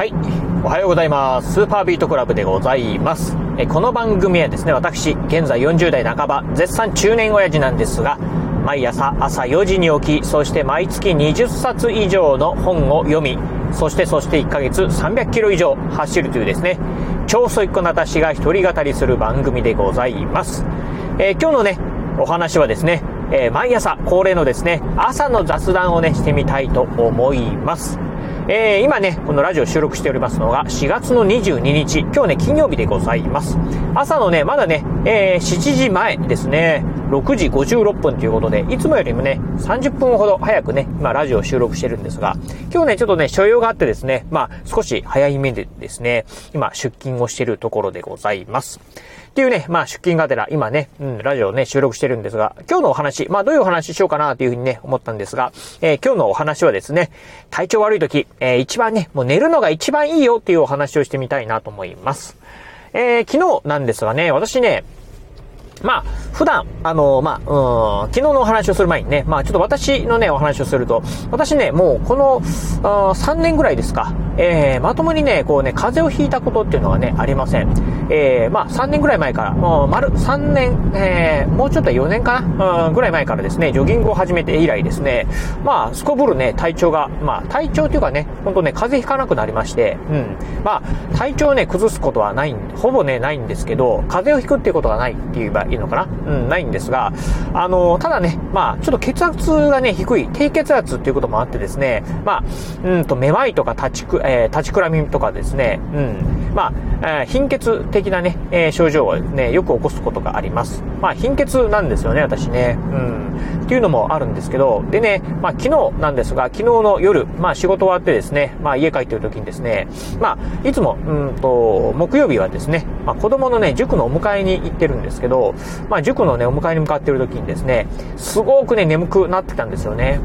はい。おはようございます。スーパービートクラブでございます。えこの番組はですね、私、現在40代半ば、絶賛中年親父なんですが、毎朝朝4時に起き、そして毎月20冊以上の本を読み、そしてそして1ヶ月300キロ以上走るというですね、超ソイックな私が一人語りする番組でございます。えー、今日のね、お話はですね、えー、毎朝恒例のですね、朝の雑談をね、してみたいと思います。えー、今ね、このラジオ収録しておりますのが4月の22日、今日ね、金曜日でございます。朝のね、まだね、えー、7時前ですね、6時56分ということで、いつもよりもね、30分ほど早くね、今ラジオ収録してるんですが、今日ね、ちょっとね、所用があってですね、まあ、少し早い目でですね、今出勤をしてるところでございます。っていうね、まあ出勤がてら、今ね、うん、ラジオね、収録してるんですが、今日のお話、まあどういうお話ししようかなというふうにね、思ったんですが、えー、今日のお話はですね、体調悪い時、えー、一番ね、もう寝るのが一番いいよっていうお話をしてみたいなと思います。えー、昨日なんですがね、私ね、まあ、普段、あの、まあ、うん、昨日のお話をする前にね、まあ、ちょっと私のね、お話をすると、私ね、もうこの、あ3年ぐらいですか、えー、まともにね、こうね、風邪をひいたことっていうのはね、ありません。えー、まあ、3年ぐらい前から、もう丸3年、えー、もうちょっと4年かな、うん、ぐらい前からですね、ジョギングを始めて以来ですね、まあ、すこぶるね、体調が、まあ、体調というかね、ほんとね、風邪ひかなくなりまして、うん、まあ、体調をね、崩すことはない、ほぼね、ないんですけど、風邪をひくっていうことがないって言えばいいのかな？うん、ないんですが、あの、ただね、まあ、ちょっと血圧がね、低い、低血圧っていうこともあってですね、まあ、うんと、めまいとか立ちく、えー、立ちくらみとかですね、うん、まあ、えー、貧血的なね、えー、症状をね、よく起こすことがあります。まあ、貧血なんですよね、私ね。うん。っていうのもあるんですけど、でね、まあ、昨日なんですが、昨日の夜、まあ、仕事終わってですね、まあ、家帰ってる時にですね、まあ、いつも、うんと、木曜日はですね、まあ、子供のね、塾のお迎えに行ってるんですけど、まあ、塾のね、お迎えに向かってる時にですね、すごくね、眠くなってたんですよね。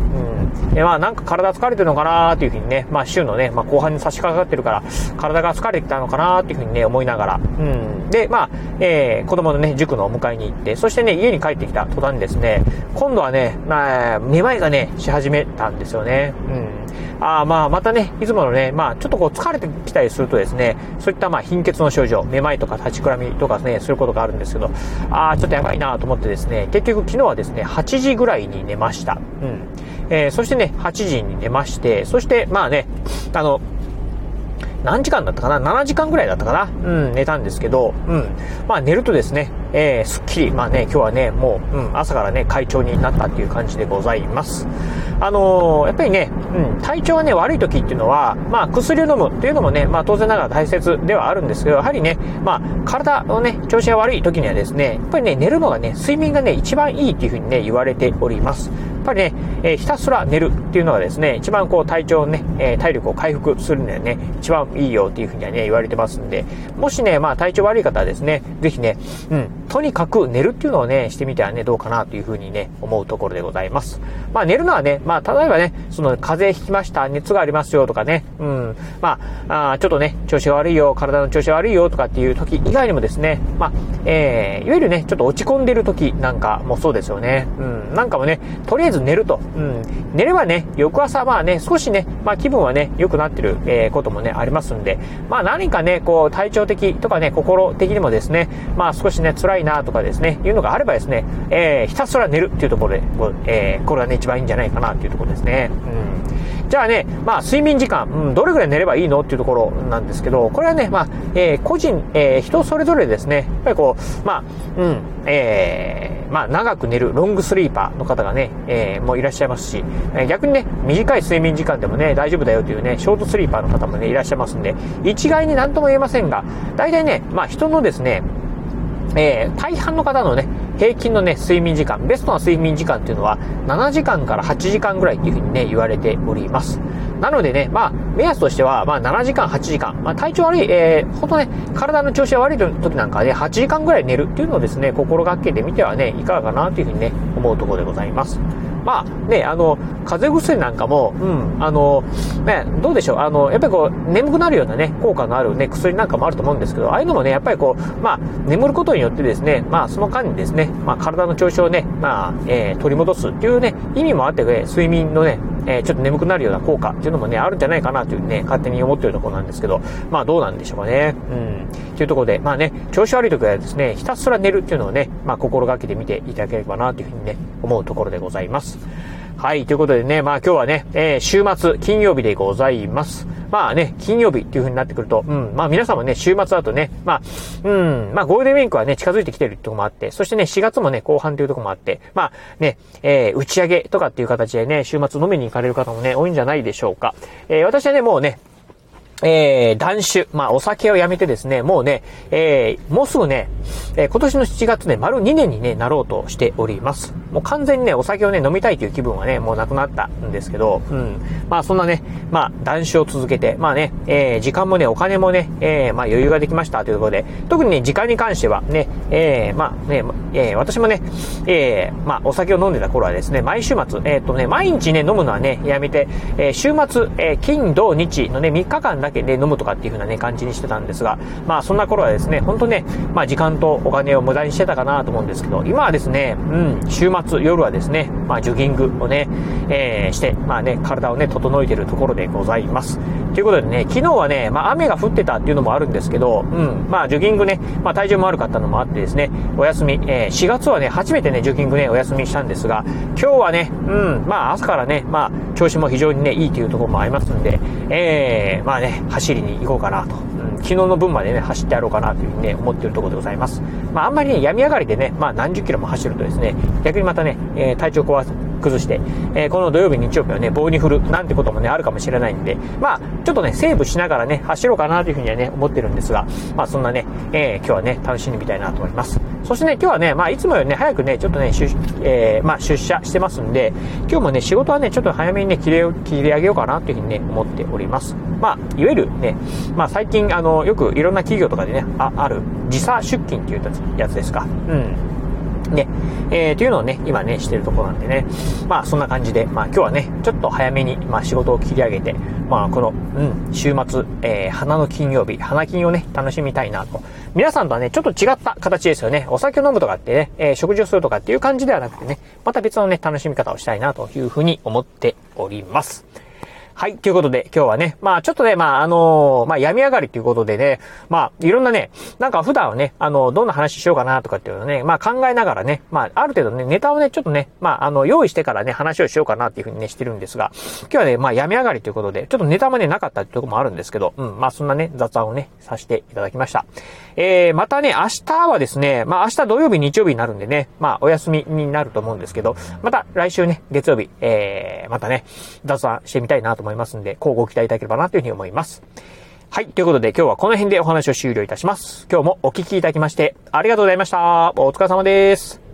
うん。で、まあ、なんか体疲れてるのかなーっていうふうにね、まあ、週のね、まあ、後半に差し掛かってるから、体が疲れてきたのかかなっていうふうにね、思いながら、うん。で、まあ、えー、子供のね、塾のお迎えに行って、そしてね、家に帰ってきた途端にですね、今度はね、まあ、めまいがね、し始めたんですよね。うん。ああまあ、またね、いつものね、まあ、ちょっとこう疲れてきたりするとですね、そういったまあ貧血の症状、めまいとか立ちくらみとかね、そういうことがあるんですけど、ああ、ちょっとやばいなと思ってですね、結局昨日はですね、8時ぐらいに寝ました。うん。えー、そしてね、8時に寝まして、そしてまあね、あの、何時間だったかな ?7 時間ぐらいだったかな？うん、寝たんですけど、うん。まあ寝るとですね、えー、すっきり、まあね、今日はね、もう、うん、朝からね、快調になったっていう感じでございます。あのー、やっぱりね、うん、体調がね、悪い時っていうのは、まあ薬を飲むっていうのもね、まあ当然ながら大切ではあるんですけど、やはりね、まあ体のね、調子が悪い時にはですね、やっぱりね、寝るのがね、睡眠がね、一番いいっていうふうにね、言われております。ぱりね、えー、ひたすら寝るっていうのはですね、一番こう体調ね、えー、体力を回復するにはね、一番いいよっていうふうにはね、言われてますんで、もしね、まあ体調悪い方はですね、ぜひね、うん、とにかく寝るっていうのをね、してみてはね、どうかなというふうにね、思うところでございます。まあ寝るのはね、まあ例えばね、その風邪ひきました、熱がありますよとかね、うん、まあ、あちょっとね、調子が悪いよ、体の調子が悪いよとかっていう時以外にもですね、まあ、えー、いわゆるね、ちょっと落ち込んでる時なんかもそうですよね。うん、なんかもね、とりあえず寝ると、うん、寝ればね、翌朝まあね、少しね、まあ気分はね、良くなってる、えー、こともね、ありますんで、まあ何かね、こう、体調的とかね、心的にもですね、まあ少しね、辛いなとかですね、いうのがあればですね、えー、ひたすら寝るっていうところで、えー、これがね、一番いいんじゃないかなっていうところですね。うん。じゃあね、まあ睡眠時間、うん、どれぐらい寝ればいいのっていうところなんですけど、これはね、まあ、えー、個人、えー、人それぞれですね、やっぱりこう、まあ、うん、えー、まあ長く寝るロングスリーパーの方がね、えー、もういらっしゃいますし、え逆にね、短い睡眠時間でもね、大丈夫だよというね、ショートスリーパーの方もね、いらっしゃいますんで、一概になんとも言えませんが、大体ね、まあ人のですね、えー、大半の方のね、平均のね、睡眠時間、ベストな睡眠時間っていうのは、7時間から8時間ぐらいっていうふうにね、言われております。なのでね、まあ、目安としては、まあ、7時間、8時間。まあ、体調悪い、えー、ほんとね、体の調子が悪い時なんかで、ね、8時間ぐらい寝るっていうのをですね、心がけてみてはね、いかがかなというふうにね、思うところでございます。まあね、あの、風邪薬なんかも、うん、あの、ね、どうでしょう、あの、やっぱりこう、眠くなるようなね、効果のあるね、薬なんかもあると思うんですけど、ああいうのもね、やっぱりこう、まあ、眠ることによってですね、まあ、その間にですね、まあ、体の調子をね、まあ、えー、取り戻すっていうね、意味もあってね、睡眠のね、えー、ちょっと眠くなるような効果っていうのもね、あるんじゃないかなというね、勝手に思ってるところなんですけど、まあどうなんでしょうかね。うん。というところで、まあね、調子悪い時はですね、ひたすら寝るっていうのをね、まあ心がけてみていただければなというふうにね、思うところでございます。はい、ということでね、まあ今日はね、えー、週末、金曜日でございます。まあね、金曜日っていう風になってくると、うん、まあ皆さんもね、週末だとね、まあ、うん、まあゴールデンウィークはね、近づいてきてるってとこもあって、そしてね、4月もね、後半というとこもあって、まあね、えー、打ち上げとかっていう形でね、週末飲みに行かれる方もね、多いんじゃないでしょうか。えー、私はね、もうね、えー、断酒。まあ、お酒をやめてですね、もうね、えー、もうすぐね、えー、今年の7月ね、丸2年に、ね、なろうとしております。もう完全にね、お酒をね、飲みたいという気分はね、もうなくなったんですけど、うん。まあ、そんなね、まあ、断酒を続けて、まあね、えー、時間もね、お金もね、えー、まあ、余裕ができましたというころで、特にね、時間に関してはね、えー、まあね、えー、私もね、えー、まあ、お酒を飲んでた頃はですね、毎週末、えっ、とね、毎日ね、飲むのはね、やめて、えー、週末、えー、金、土、日のね、3日間だけで飲むとかっていう風なね、感じにしてたんですが、まあそんな頃はですね、本当ね、まあ時間とお金を無駄にしてたかなと思うんですけど、今はですね、うん、週末、夜はですね、まあジョギングをね、えー、して、まあね、体をね、整えてるところでございます。ということでね、昨日はね、まあ雨が降ってたっていうのもあるんですけど、うん、まあジョギングね、まあ体重も悪かったのもあってですね、お休み、えー、4月はね、初めてね、ジョギングね、お休みしたんですが、今日はね、うん、まあ朝からね、まあ調子も非常にね、いいというところもありますんで、えー、まあね、走りに行こうかなと。昨日の分までね、走ってやろうかなというふうにね、思っているところでございます。まあ、あんまりね、病み上がりでね、まあ、何十キロも走るとですね、逆にまたね、えー、体調壊す、崩して、えー、この土曜日、日曜日はね、棒に振るなんてこともね、あるかもしれないんで、まあ、ちょっとね、セーブしながらね、走ろうかなというふうにはね、思ってるんですが、まあ、そんなね、えー、今日はね、楽しんでみたいなと思います。そしてね、今日はね、まあ、いつもよりね、早くね、ちょっとね、出、えー、まあ、出社してますんで、今日もね、仕事はね、ちょっと早めにね、切れ、切り上げようかなというふうにね、思っております。まあ、いわゆるね、まあ、最近、あの、よくいろんな企業とかでね、あ、ある、時差出勤っていうやつですか。うん。ね、えー、というのをね、今ね、してるところなんでね、まあそんな感じで、まあ今日はね、ちょっと早めに、まあ仕事を切り上げて、まあこの、うん、週末、えー、花の金曜日、花金をね、楽しみたいなと。皆さんとはね、ちょっと違った形ですよね。お酒を飲むとかってね、えー、食事をするとかっていう感じではなくてね、また別のね、楽しみ方をしたいなというふうに思っております。はい、ということで今日はね、まあちょっとね、まああのー、まあ病み上がりということでね、まあいろんなね、なんか普段はね、あの、どんな話しようかなとかっていうのをね、まあ考えながらね、まあある程度ね、ネタをね、ちょっとね、まああの、用意してからね、話をしようかなっていうふうにね、してるんですが、今日はね、まあ病み上がりということで、ちょっとネタもね、なかったってところもあるんですけど、うん、まあそんなね、雑談をね、させていただきました。えー、またね、明日はですね、まあ明日土曜日、日曜日になるんでね、まあお休みになると思うんですけど、また来週ね、月曜日、えー、またね、雑談してみたいなと思いますんで、交互ご期待いただければなというふうに思います。はい。ということで今日はこの辺でお話を終了いたします。今日もお聴きいただきましてありがとうございました。お疲れ様です。